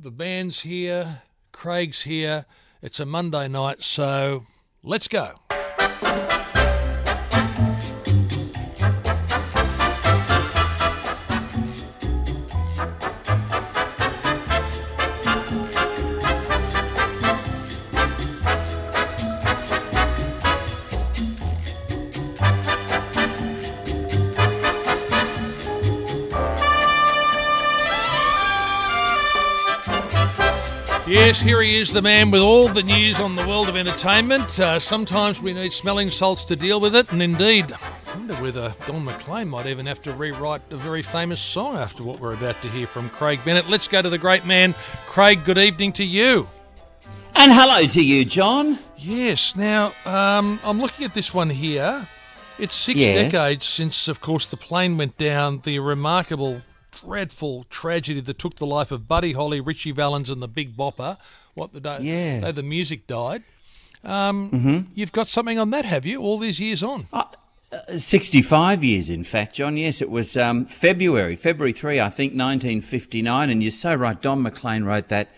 the band's here, Craig's here. It's a Monday night, so let's go. Yes, here he is, the man with all the news on the world of entertainment. Uh, sometimes we need smelling salts to deal with it, and indeed, I wonder whether Don McLean might even have to rewrite a very famous song after what we're about to hear from Craig Bennett. Let's go to the great man. Craig, good evening to you. And hello to you, John. Yes, now, um, I'm looking at this one here. It's six Yes. decades since, of course, the plane went down, the remarkable dreadful tragedy that took the life of Buddy Holly, Ritchie Valens, and the Big Bopper. What the day, Yeah. day the music died. Um, You've got something on that, have you? All these years on. 65 years, in fact, John. Yes, it was um, February, February 3, I think, 1959. And you're so right, Don McLean wrote that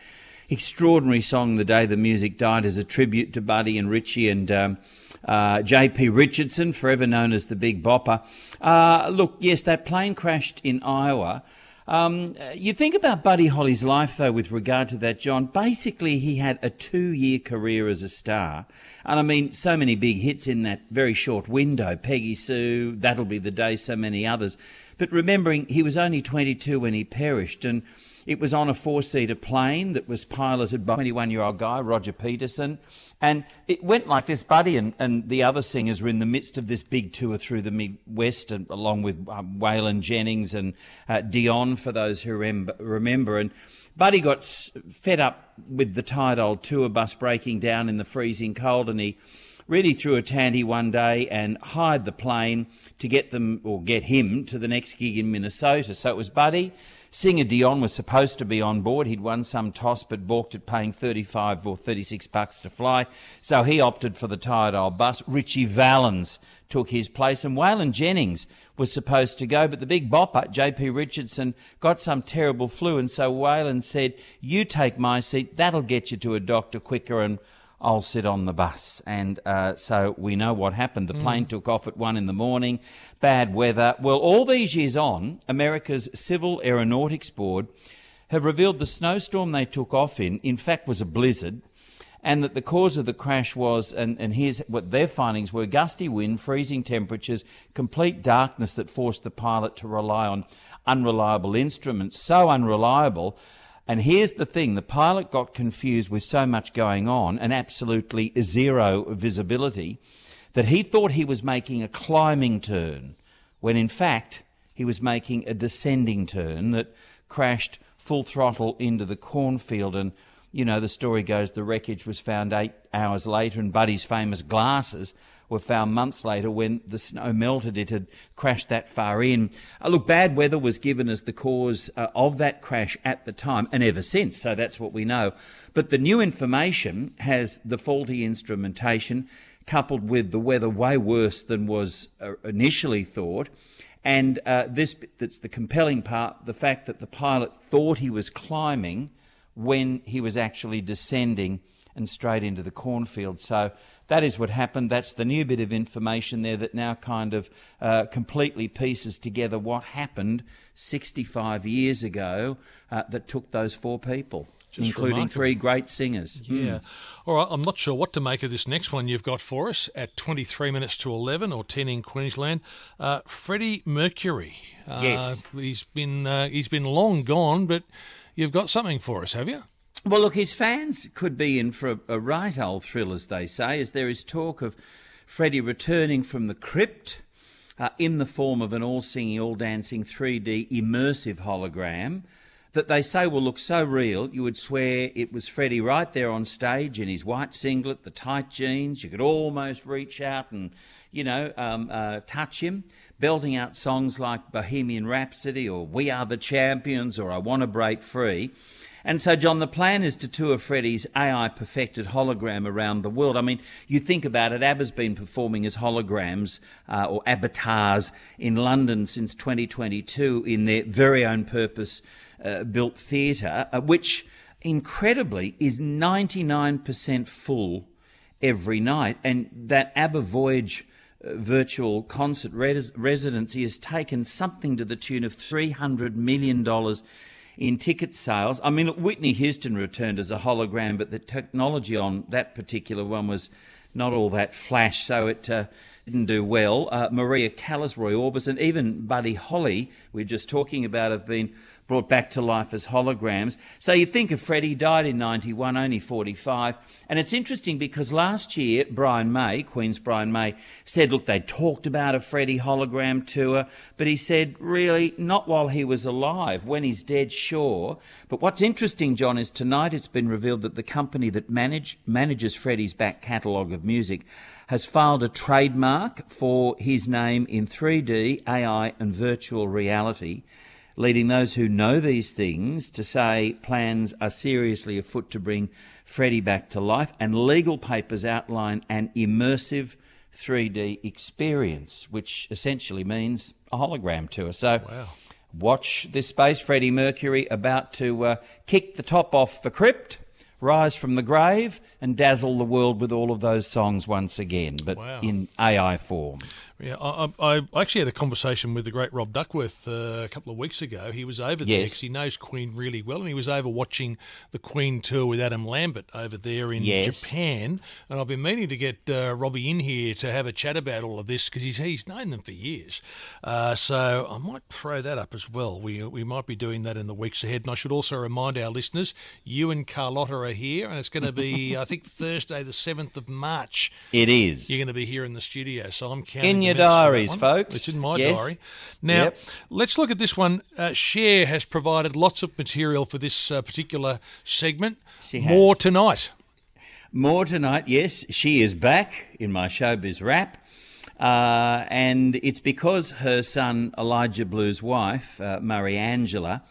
extraordinary song, The Day the Music Died, as a tribute to Buddy and Ritchie and um, uh, J.P. Richardson, forever known as the Big Bopper. Uh, look, yes, that plane crashed in Iowa. Um, you think about Buddy Holly's life, though, with regard to that, John. Basically, he had a two year career as a star. And I mean, so many big hits in that very short window Peggy Sue, That'll Be the Day, so many others. But remembering he was only 22 when he perished, and it was on a four seater plane that was piloted by a 21 year old guy, Roger Peterson. And it went like this. Buddy and, and the other singers were in the midst of this big tour through the Midwest, and, along with um, Waylon Jennings and uh, Dion, for those who remember. remember. And Buddy got s- fed up with the tired old tour bus breaking down in the freezing cold, and he really threw a tanty one day and hired the plane to get them or get him to the next gig in Minnesota. So it was Buddy. Singer Dion was supposed to be on board. He'd won some toss but balked at paying 35 or 36 bucks to fly. So he opted for the tired old bus. Ritchie Valens took his place and Waylon Jennings was supposed to go, but the big bopper, JP Richardson, got some terrible flu. And so Waylon said, you take my seat. That'll get you to a doctor quicker and I'll sit on the bus. And uh, so we know what happened. The plane took off at one in the morning, bad weather. Well, all these years on, America's Civil Aeronautics Board have revealed the snowstorm they took off in, in fact, was a blizzard. And that the cause of the crash was, and, and here's what their findings were gusty wind, freezing temperatures, complete darkness that forced the pilot to rely on unreliable instruments. So unreliable and here's the thing the pilot got confused with so much going on and absolutely zero visibility that he thought he was making a climbing turn, when in fact he was making a descending turn that crashed full throttle into the cornfield. And you know, the story goes the wreckage was found eight hours later, and Buddy's famous glasses were found months later when the snow melted. It had crashed that far in. Uh, look, bad weather was given as the cause uh, of that crash at the time and ever since, so that's what we know. But the new information has the faulty instrumentation coupled with the weather way worse than was uh, initially thought. And uh, this that's the compelling part the fact that the pilot thought he was climbing when he was actually descending and straight into the cornfield. So that is what happened. That's the new bit of information there that now kind of uh, completely pieces together what happened 65 years ago uh, that took those four people, Just including remarkable. three great singers. Yeah. All right. I'm not sure what to make of this next one you've got for us at 23 minutes to 11 or 10 in Queensland. Uh, Freddie Mercury. Uh, Yes. He's been uh, he's been long gone, but you've got something for us, have you? Well, look, his fans could be in for a, a right old thrill, as they say, as there is talk of Freddie returning from the crypt uh, in the form of an all singing, all dancing 3D immersive hologram that they say will look so real you would swear it was Freddie right there on stage in his white singlet, the tight jeans. You could almost reach out and, you know, um, uh, touch him, belting out songs like Bohemian Rhapsody or We Are the Champions or I Want to Break Free. And so, John, the plan is to tour Freddie's AI perfected hologram around the world. I mean, you think about it, ABBA's been performing as holograms uh, or avatars in London since 2022 in their very own purpose uh, built theatre, uh, which incredibly, is 99% full every night. And that ABBA Voyage virtual concert res- residency has taken something to the tune of $300 million in ticket sales. I mean, Whitney Houston returned as a hologram, but the technology on that particular one was not all that flash, so it uh, didn't do well. Uh, Maria Callas, Roy Orbison, even Buddy Holly, we are just talking about, have been brought back to life as holograms. So you'd think of Freddie, died in 91, only 45. And it's interesting because last year, Brian May, Queen's Brian May, said, look, they talked about a Freddie hologram tour, but he said, really, not while he was alive. When he's dead, sure. But what's interesting, John, is tonight it's been revealed that the company that manage, manages Freddie's back catalogue of music has filed a trademark for his name in 3D, AI, and virtual reality leading those who know these things to say plans are seriously afoot to bring Freddie back to life, and legal papers outline an immersive 3D experience, which essentially means a hologram tour. So, wow. watch this space. Freddie Mercury about to uh, kick the top off the crypt rise from the grave and dazzle the world with all of those songs once again, but wow. in AI form. Yeah, I, I, actually had a conversation with the great Rob Duckworth uh, a couple of weeks ago. He was over there because he knows Queen really well, and he was over watching the Queen tour with Adam Lambert over there in yes. Japan. And I've been meaning to get uh, Robbie in here to have a chat about all of this because he's, he's known them for years. Uh, so I might throw that up as well. We, we might be doing that in the weeks ahead. And I should also remind our listeners, you and Carlotta are here, and it's going to be, I think, Thursday, the 7th of March. It is. You're going to be here in the studio, so I'm counting your diaries, folks. It's in my yes. diary. Now, yep. let's look at this one. Uh, Cher has provided lots of material for this uh, particular segment. She has. More tonight. More tonight, yes. She is back in my showbiz rap. Uh, and it's because her son Elijah Blue's wife, uh, Marieangela,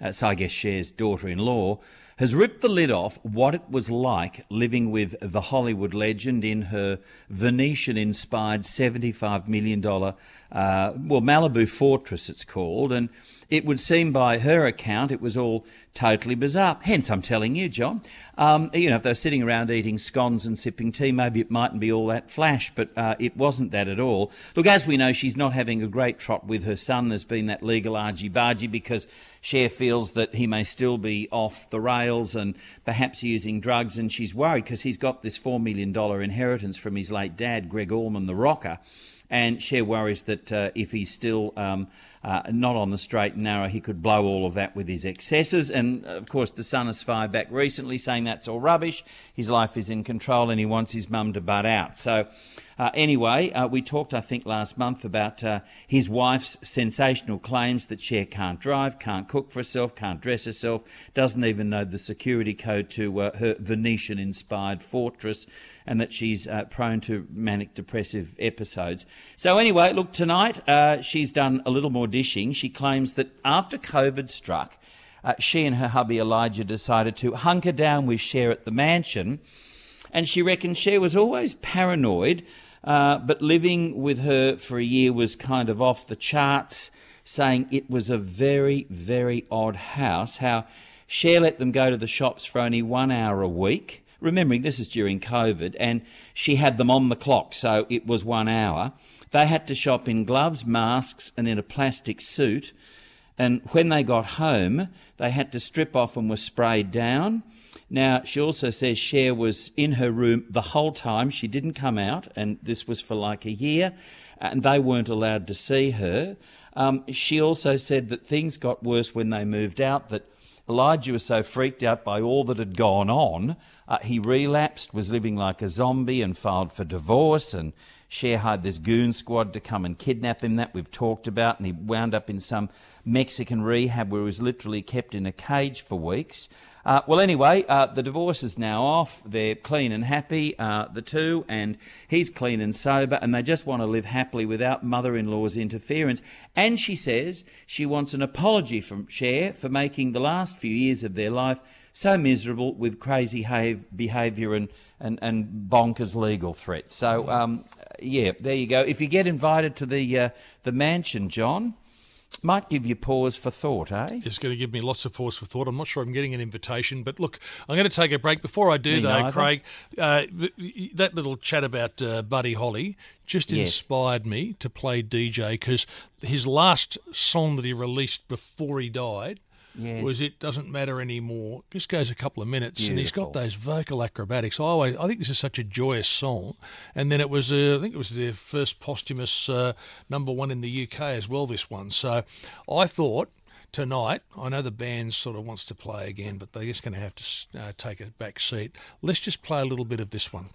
uh, so I guess Cher's daughter-in-law, has ripped the lid off what it was like living with the Hollywood legend in her Venetian inspired $75 million, uh, well, Malibu Fortress, it's called. And it would seem by her account it was all totally bizarre. Hence, I'm telling you, John. Um, you know, if they're sitting around eating scones and sipping tea, maybe it mightn't be all that flash, but uh, it wasn't that at all. Look, as we know, she's not having a great trot with her son. There's been that legal argy-bargy because Cher feels that he may still be off the rails and perhaps using drugs, and she's worried because he's got this $4 million inheritance from his late dad, Gregg Allman, the rocker. And Cher worries that uh, if he's still um, uh, not on the straight and narrow, he could blow all of that with his excesses. And of course, the son has fired back recently saying that's all rubbish. His life is in control and he wants his mum to butt out. So, uh, anyway, uh, we talked, I think, last month about uh, his wife's sensational claims that Cher can't drive, can't cook for herself, can't dress herself, doesn't even know the security code to uh, her Venetian inspired fortress, and that she's uh, prone to manic depressive episodes. So, anyway, look, tonight uh, she's done a little more dishing. She claims that after COVID struck, she and her hubby Elijah decided to hunker down with Cher at the mansion. And she reckons Cher was always paranoid uh, but living with her for a year was kind of off the charts, saying it was a very, very odd house. How Cher let them go to the shops for only one hour a week. Remembering this is during COVID, and she had them on the clock, so it was one hour. They had to shop in gloves, masks, and in a plastic suit. And when they got home, they had to strip off and were sprayed down. Now, she also says Cher was in her room the whole time. She didn't come out, and this was for like a year, and they weren't allowed to see her. Um, she also said that things got worse when they moved out, that Elijah was so freaked out by all that had gone on, uh, he relapsed, was living like a zombie, and filed for divorce. And Cher hired this goon squad to come and kidnap him, that we've talked about, and he wound up in some Mexican rehab where he was literally kept in a cage for weeks. Uh, well, anyway, uh, the divorce is now off. They're clean and happy, uh, the two, and he's clean and sober, and they just want to live happily without mother in law's interference. And she says she wants an apology from Cher for making the last few years of their life so miserable with crazy behaviour and, and, and bonkers legal threats. So, um, yeah, there you go. If you get invited to the, uh, the mansion, John, Might give you pause for thought, eh? It's going to give me lots of pause for thought. I'm not sure I'm getting an invitation, but look, I'm going to take a break. Before I do, Me though, neither. Craig, uh, that little chat about uh, Buddy Holly just Yes. inspired me to play DJ because his last song that he released before he died Yes. was "It Doesn't Matter Anymore." Just goes a couple of minutes, and he's got those vocal acrobatics. I always, I think this is such a joyous song. And then it was, uh, I think it was their first posthumous uh, number one in the UK as well. This one, so I thought tonight. I know the band sort of wants to play again, but they're just going to have to uh, take a back seat. Let's just play a little bit of this one.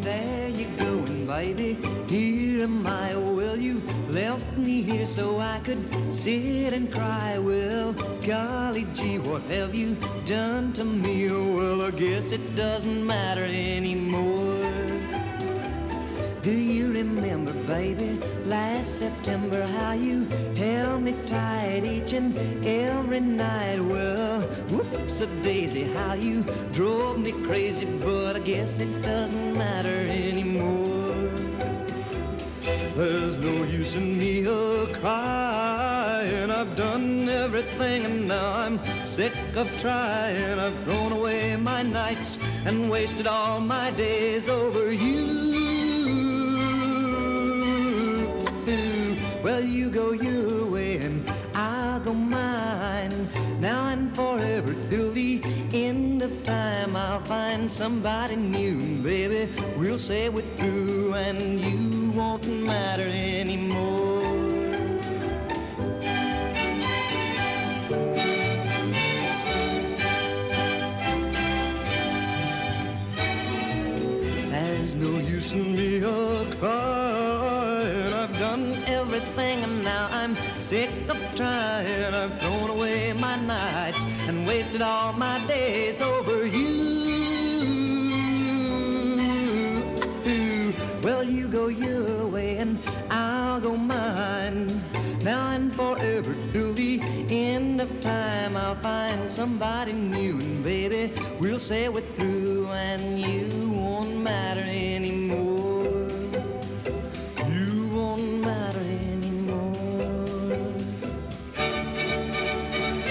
There you going, baby. Here am I. Oh, well, you left me here so I could sit and cry. Well, golly gee, what have you done to me? Well, I guess it doesn't matter anymore. Do you remember, baby, last September how you held me tight each and every night? Well, whoops a daisy, how you drove me crazy, but I guess it doesn't matter anymore. There's no use in me a crying. I've done everything and now I'm sick of trying. I've thrown away my nights and wasted all my days over you. Well, you go your way and I'll go mine. Now and forever till the end of time, I'll find somebody new, baby. We'll say we're through and you won't matter anymore. There's no use in me a crying. I've done everything and now I'm sick of trying. I've thrown away my nights and wasted all my days over and I'll go mine. Now and forever till the end of time, I'll find somebody new. And baby, we'll say we're through and you won't matter anymore. You won't matter anymore.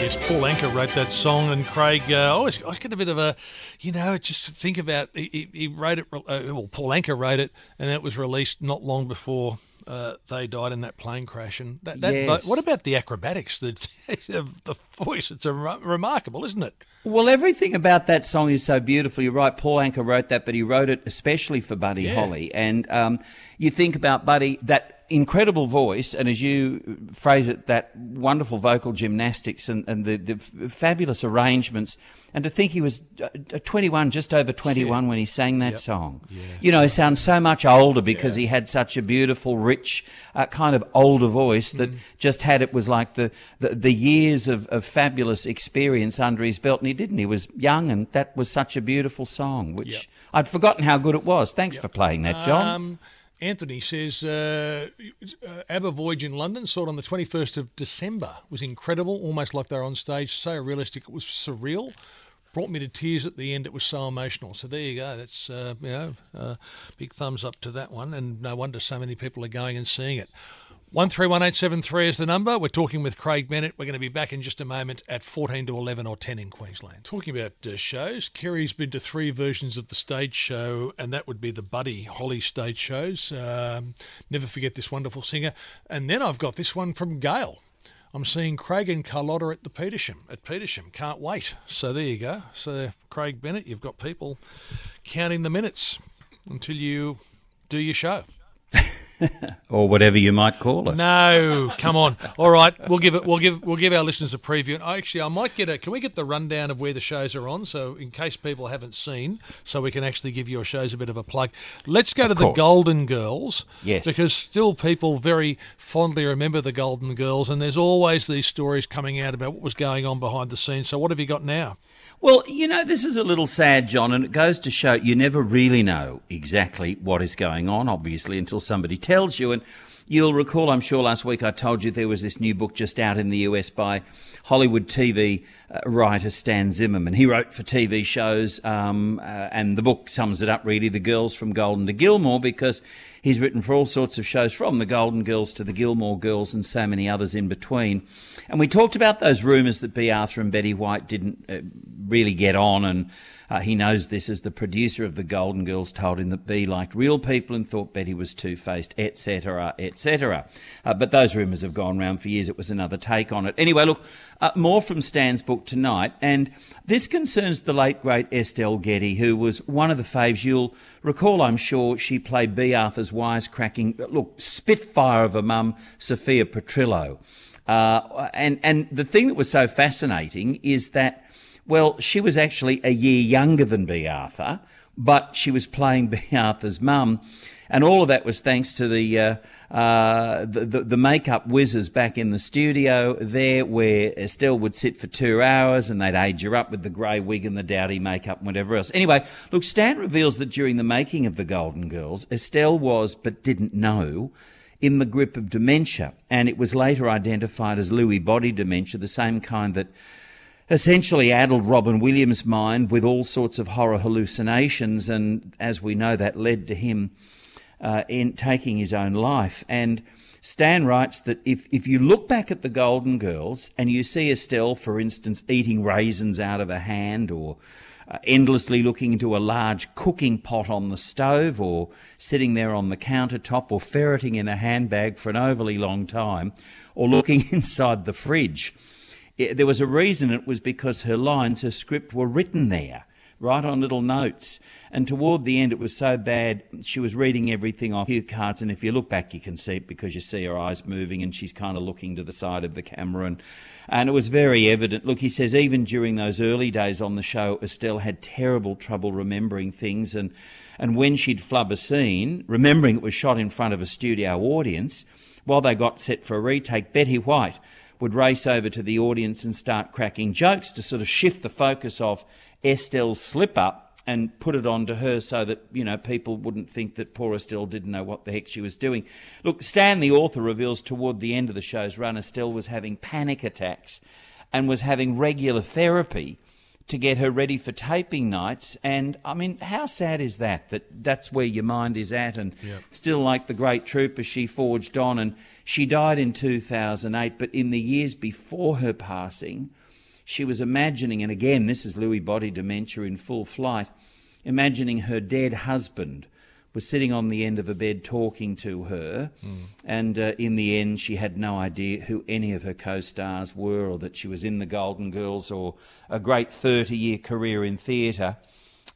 Yes, Paul Anka wrote that song, and Craig. Uh, always I get a bit of a, you know, just think about he, he- wrote it. Uh, well, Paul Anka wrote it, and it was released not long before uh, they died in that plane crash. And that, that Yes. what about the acrobatics? The the voice. It's a, remarkable, isn't it? Well, everything about that song is so beautiful. You're right. Paul Anka wrote that, but he wrote it especially for Buddy Yeah. Holly. And um, you think about Buddy, that incredible voice, and as you phrase it, that wonderful vocal gymnastics and, and the, the f- fabulous arrangements. And to think he was uh, uh, 21, just over 21 when he sang that song. You know, he sounds so much older because he had such a beautiful, rich, uh, kind of older voice that Mm. just had it was like the, the, the years of, of fabulous experience under his belt. And he didn't. He was young, and that was such a beautiful song, which Yep. I'd forgotten how good it was. Thanks for playing that, John. Um, Anthony says uh, ABBA Voyage in London, saw it on the 21st of December. was incredible, almost like they were on stage. So realistic, it was surreal. Brought me to tears at the end. It was so emotional. So there you go. That's uh, you know, uh, big thumbs up to that one. And no wonder so many people are going and seeing it. One three one eight seven three is the number. We're talking with Craig Bennett. We're going to be back in just a moment at fourteen to eleven or ten in Queensland. Talking about uh, shows, Kerry's been to three versions of the stage show, and that would be the Buddy Holly stage shows. Um, never forget this wonderful singer. And then I've got this one from Gail. I'm seeing Craig and Carlotta at the Petersham. At Petersham, can't wait. So there you go. So Craig Bennett, you've got people counting the minutes until you do your show. or whatever you might call it. No, come on. All right, we'll give it. We'll give. We'll give our listeners a preview. And actually, I might get a. Can we get the rundown of where the shows are on? So, in case people haven't seen, so we can actually give your shows a bit of a plug. Let's go to the. Golden Girls. Yes. Because still people very fondly remember the Golden Girls, and there's always these stories coming out about what was going on behind the scenes. So, what have you got now? Well, you know, this is a little sad, John, and it goes to show you never really know exactly what is going on, obviously, until somebody tells you. And You'll recall, I'm sure, last week I told you there was this new book just out in the US by Hollywood TV uh, writer Stan Zimmerman. He wrote for TV shows, um, uh, and the book sums it up really The Girls from Golden to Gilmore, because he's written for all sorts of shows from the Golden Girls to the Gilmore Girls and so many others in between. And we talked about those rumours that Bea Arthur and Betty White didn't uh, really get on and uh, he knows this as the producer of the Golden Girls told him that Bea liked real people and thought Betty was two-faced, etc., etc. Uh, but those rumours have gone round for years. It was another take on it. Anyway, look, uh, more from Stan's book tonight, and this concerns the late great Estelle Getty, who was one of the faves. You'll recall, I'm sure, she played Bea Arthur's wisecracking, look, spitfire of a mum, Sophia Petrillo. Uh, and and the thing that was so fascinating is that well, she was actually a year younger than Bea Arthur, but she was playing Bea Arthur's mum. And all of that was thanks to the, uh, uh, the, the, the makeup whizzes back in the studio there, where Estelle would sit for two hours and they'd age her up with the grey wig and the dowdy makeup and whatever else. Anyway, look, Stan reveals that during the making of the Golden Girls, Estelle was, but didn't know, in the grip of dementia, and it was later identified as Lewy body dementia, the same kind that essentially addled Robin Williams' mind with all sorts of horror hallucinations, and as we know, that led to him uh, in taking his own life. And Stan writes that if, if you look back at the Golden Girls and you see Estelle, for instance, eating raisins out of a hand or uh, endlessly looking into a large cooking pot on the stove or sitting there on the countertop or ferreting in a handbag for an overly long time or looking inside the fridge, it, there was a reason. It was because her lines, her script were written there, right on little notes. And toward the end, it was so bad, she was reading everything off cue cards. And if you look back, you can see it because you see her eyes moving and she's kind of looking to the side of the camera. And, and it was very evident. Look, he says, even during those early days on the show, Estelle had terrible trouble remembering things. And, and when she'd flub a scene, remembering it was shot in front of a studio audience, while they got set for a retake, Betty White would race over to the audience and start cracking jokes to sort of shift the focus of Estelle's slip up and put it onto her so that, you know, people wouldn't think that poor Estelle didn't know what the heck she was doing. Look, Stan, the author, reveals toward the end of the show's run, Estelle was having panic attacks and was having regular therapy to get her ready for taping nights. And I mean, how sad is that? That that's where your mind is at, and yep. still like the great trooper, she forged on. And she died in 2008, but in the years before her passing, she was imagining, and again, this is Lewy body dementia in full flight, imagining her dead husband was sitting on the end of a bed talking to her. Mm. And uh, in the end, she had no idea who any of her co stars were or that she was in the Golden Girls or a great 30 year career in theatre.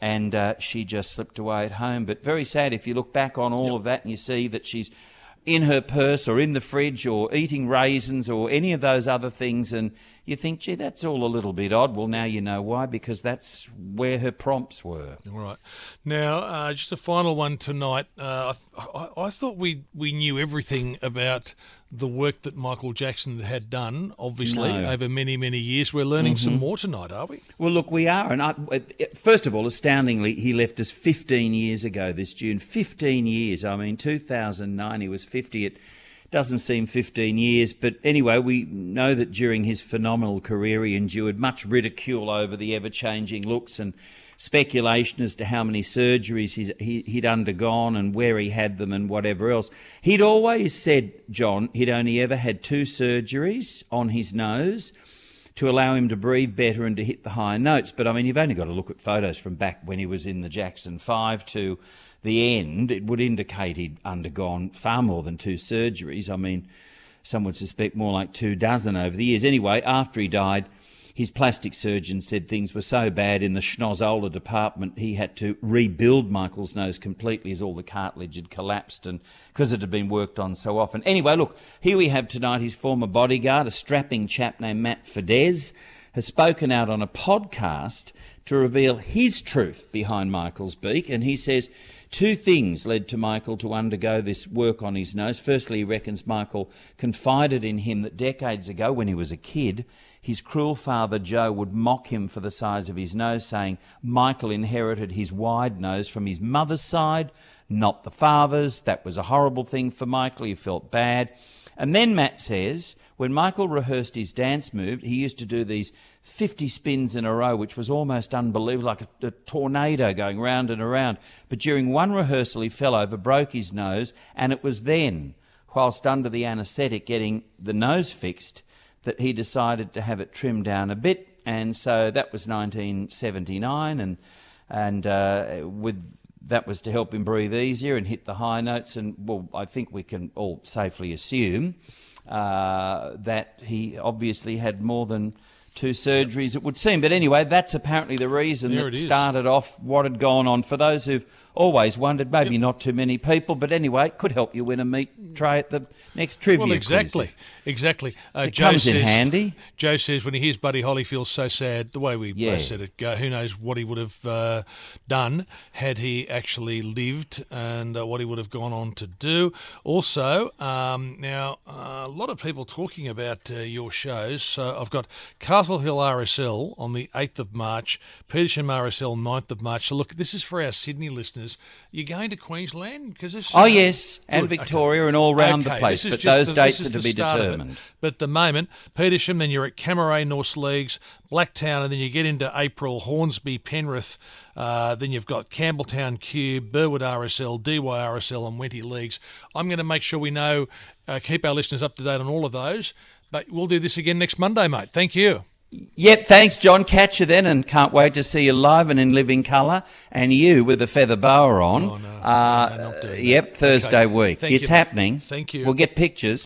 And uh, she just slipped away at home. But very sad if you look back on all yep. of that and you see that she's in her purse or in the fridge or eating raisins or any of those other things. And you think, gee, that's all a little bit odd. Well, now you know why, because that's where her prompts were. All right. Now, uh, just a final one tonight. Uh, I, I, thought we, we knew everything about the work that Michael Jackson had done, obviously, no. over many, many years. We're learning mm-hmm. some more tonight, are we? Well, look, we are. And I, first of all, astoundingly, he left us 15 years ago this June. 15 years. I mean, 2009, he was 50 at doesn't seem 15 years, but anyway, we know that during his phenomenal career he endured much ridicule over the ever changing looks and speculation as to how many surgeries he, he'd undergone and where he had them and whatever else. He'd always said, John, he'd only ever had two surgeries on his nose to allow him to breathe better and to hit the higher notes. But I mean, you've only got to look at photos from back when he was in the Jackson 5 to the end, it would indicate he'd undergone far more than two surgeries. I mean, some would suspect more like two dozen over the years. Anyway, after he died, his plastic surgeon said things were so bad in the schnozola department he had to rebuild Michael's nose completely as all the cartilage had collapsed and because it had been worked on so often. Anyway, look, here we have tonight his former bodyguard, a strapping chap named Matt Fiddes, has spoken out on a podcast to reveal his truth behind Michael's beak, and he says Two things led to Michael to undergo this work on his nose. Firstly, he reckons Michael confided in him that decades ago, when he was a kid, his cruel father Joe would mock him for the size of his nose, saying Michael inherited his wide nose from his mother's side, not the father's. That was a horrible thing for Michael. He felt bad. And then Matt says, when Michael rehearsed his dance move, he used to do these 50 spins in a row, which was almost unbelievable, like a, a, tornado going round and around. But during one rehearsal, he fell over, broke his nose, and it was then, whilst under the anaesthetic getting the nose fixed, that he decided to have it trimmed down a bit. And so that was 1979, and and uh, with that was to help him breathe easier and hit the high notes. And well, I think we can all safely assume uh, that he obviously had more than two surgeries, it would seem. But anyway, that's apparently the reason There that started off what had gone on. For those who've always wondered, maybe not too many people, but anyway, it could help you win a meat tray at the next trivia Well, exactly, exactly. Uh, it comes in handy. Joe says when he hears Buddy Holly feels so sad. The way we Yeah. both said it, uh, who knows what he would have uh, done had he actually lived, and uh, what he would have gone on to do. Also, um, now uh, a lot of people talking about uh, your shows. So I've got Castle Hill RSL on the eighth of March, Petersham RSL 9th of March. So look, this is for our Sydney listeners. You're going to Queensland because this. Oh, yes, and Good, okay. Victoria and all round the place, but those the- dates are to be start of it. determined. But at the moment, Petersham, then you're at Cammeray, North Leagues, Blacktown, and then you get into April, Hornsby, Penrith. Uh, then you've got Campbelltown Cube, Burwood RSL, DYRSL, and Wenty Leagues. I'm going to make sure we know, uh, keep our listeners up to date on all of those. But we'll do this again next Monday, mate. Thank you. Yep, thanks, John. Catch you then, and can't wait to see you live and in living colour, and you with a feather boa on. Oh, no. uh, No, not doing that. yep, Thursday Okay. week. Thank it's you, happening. Thank you. We'll get pictures.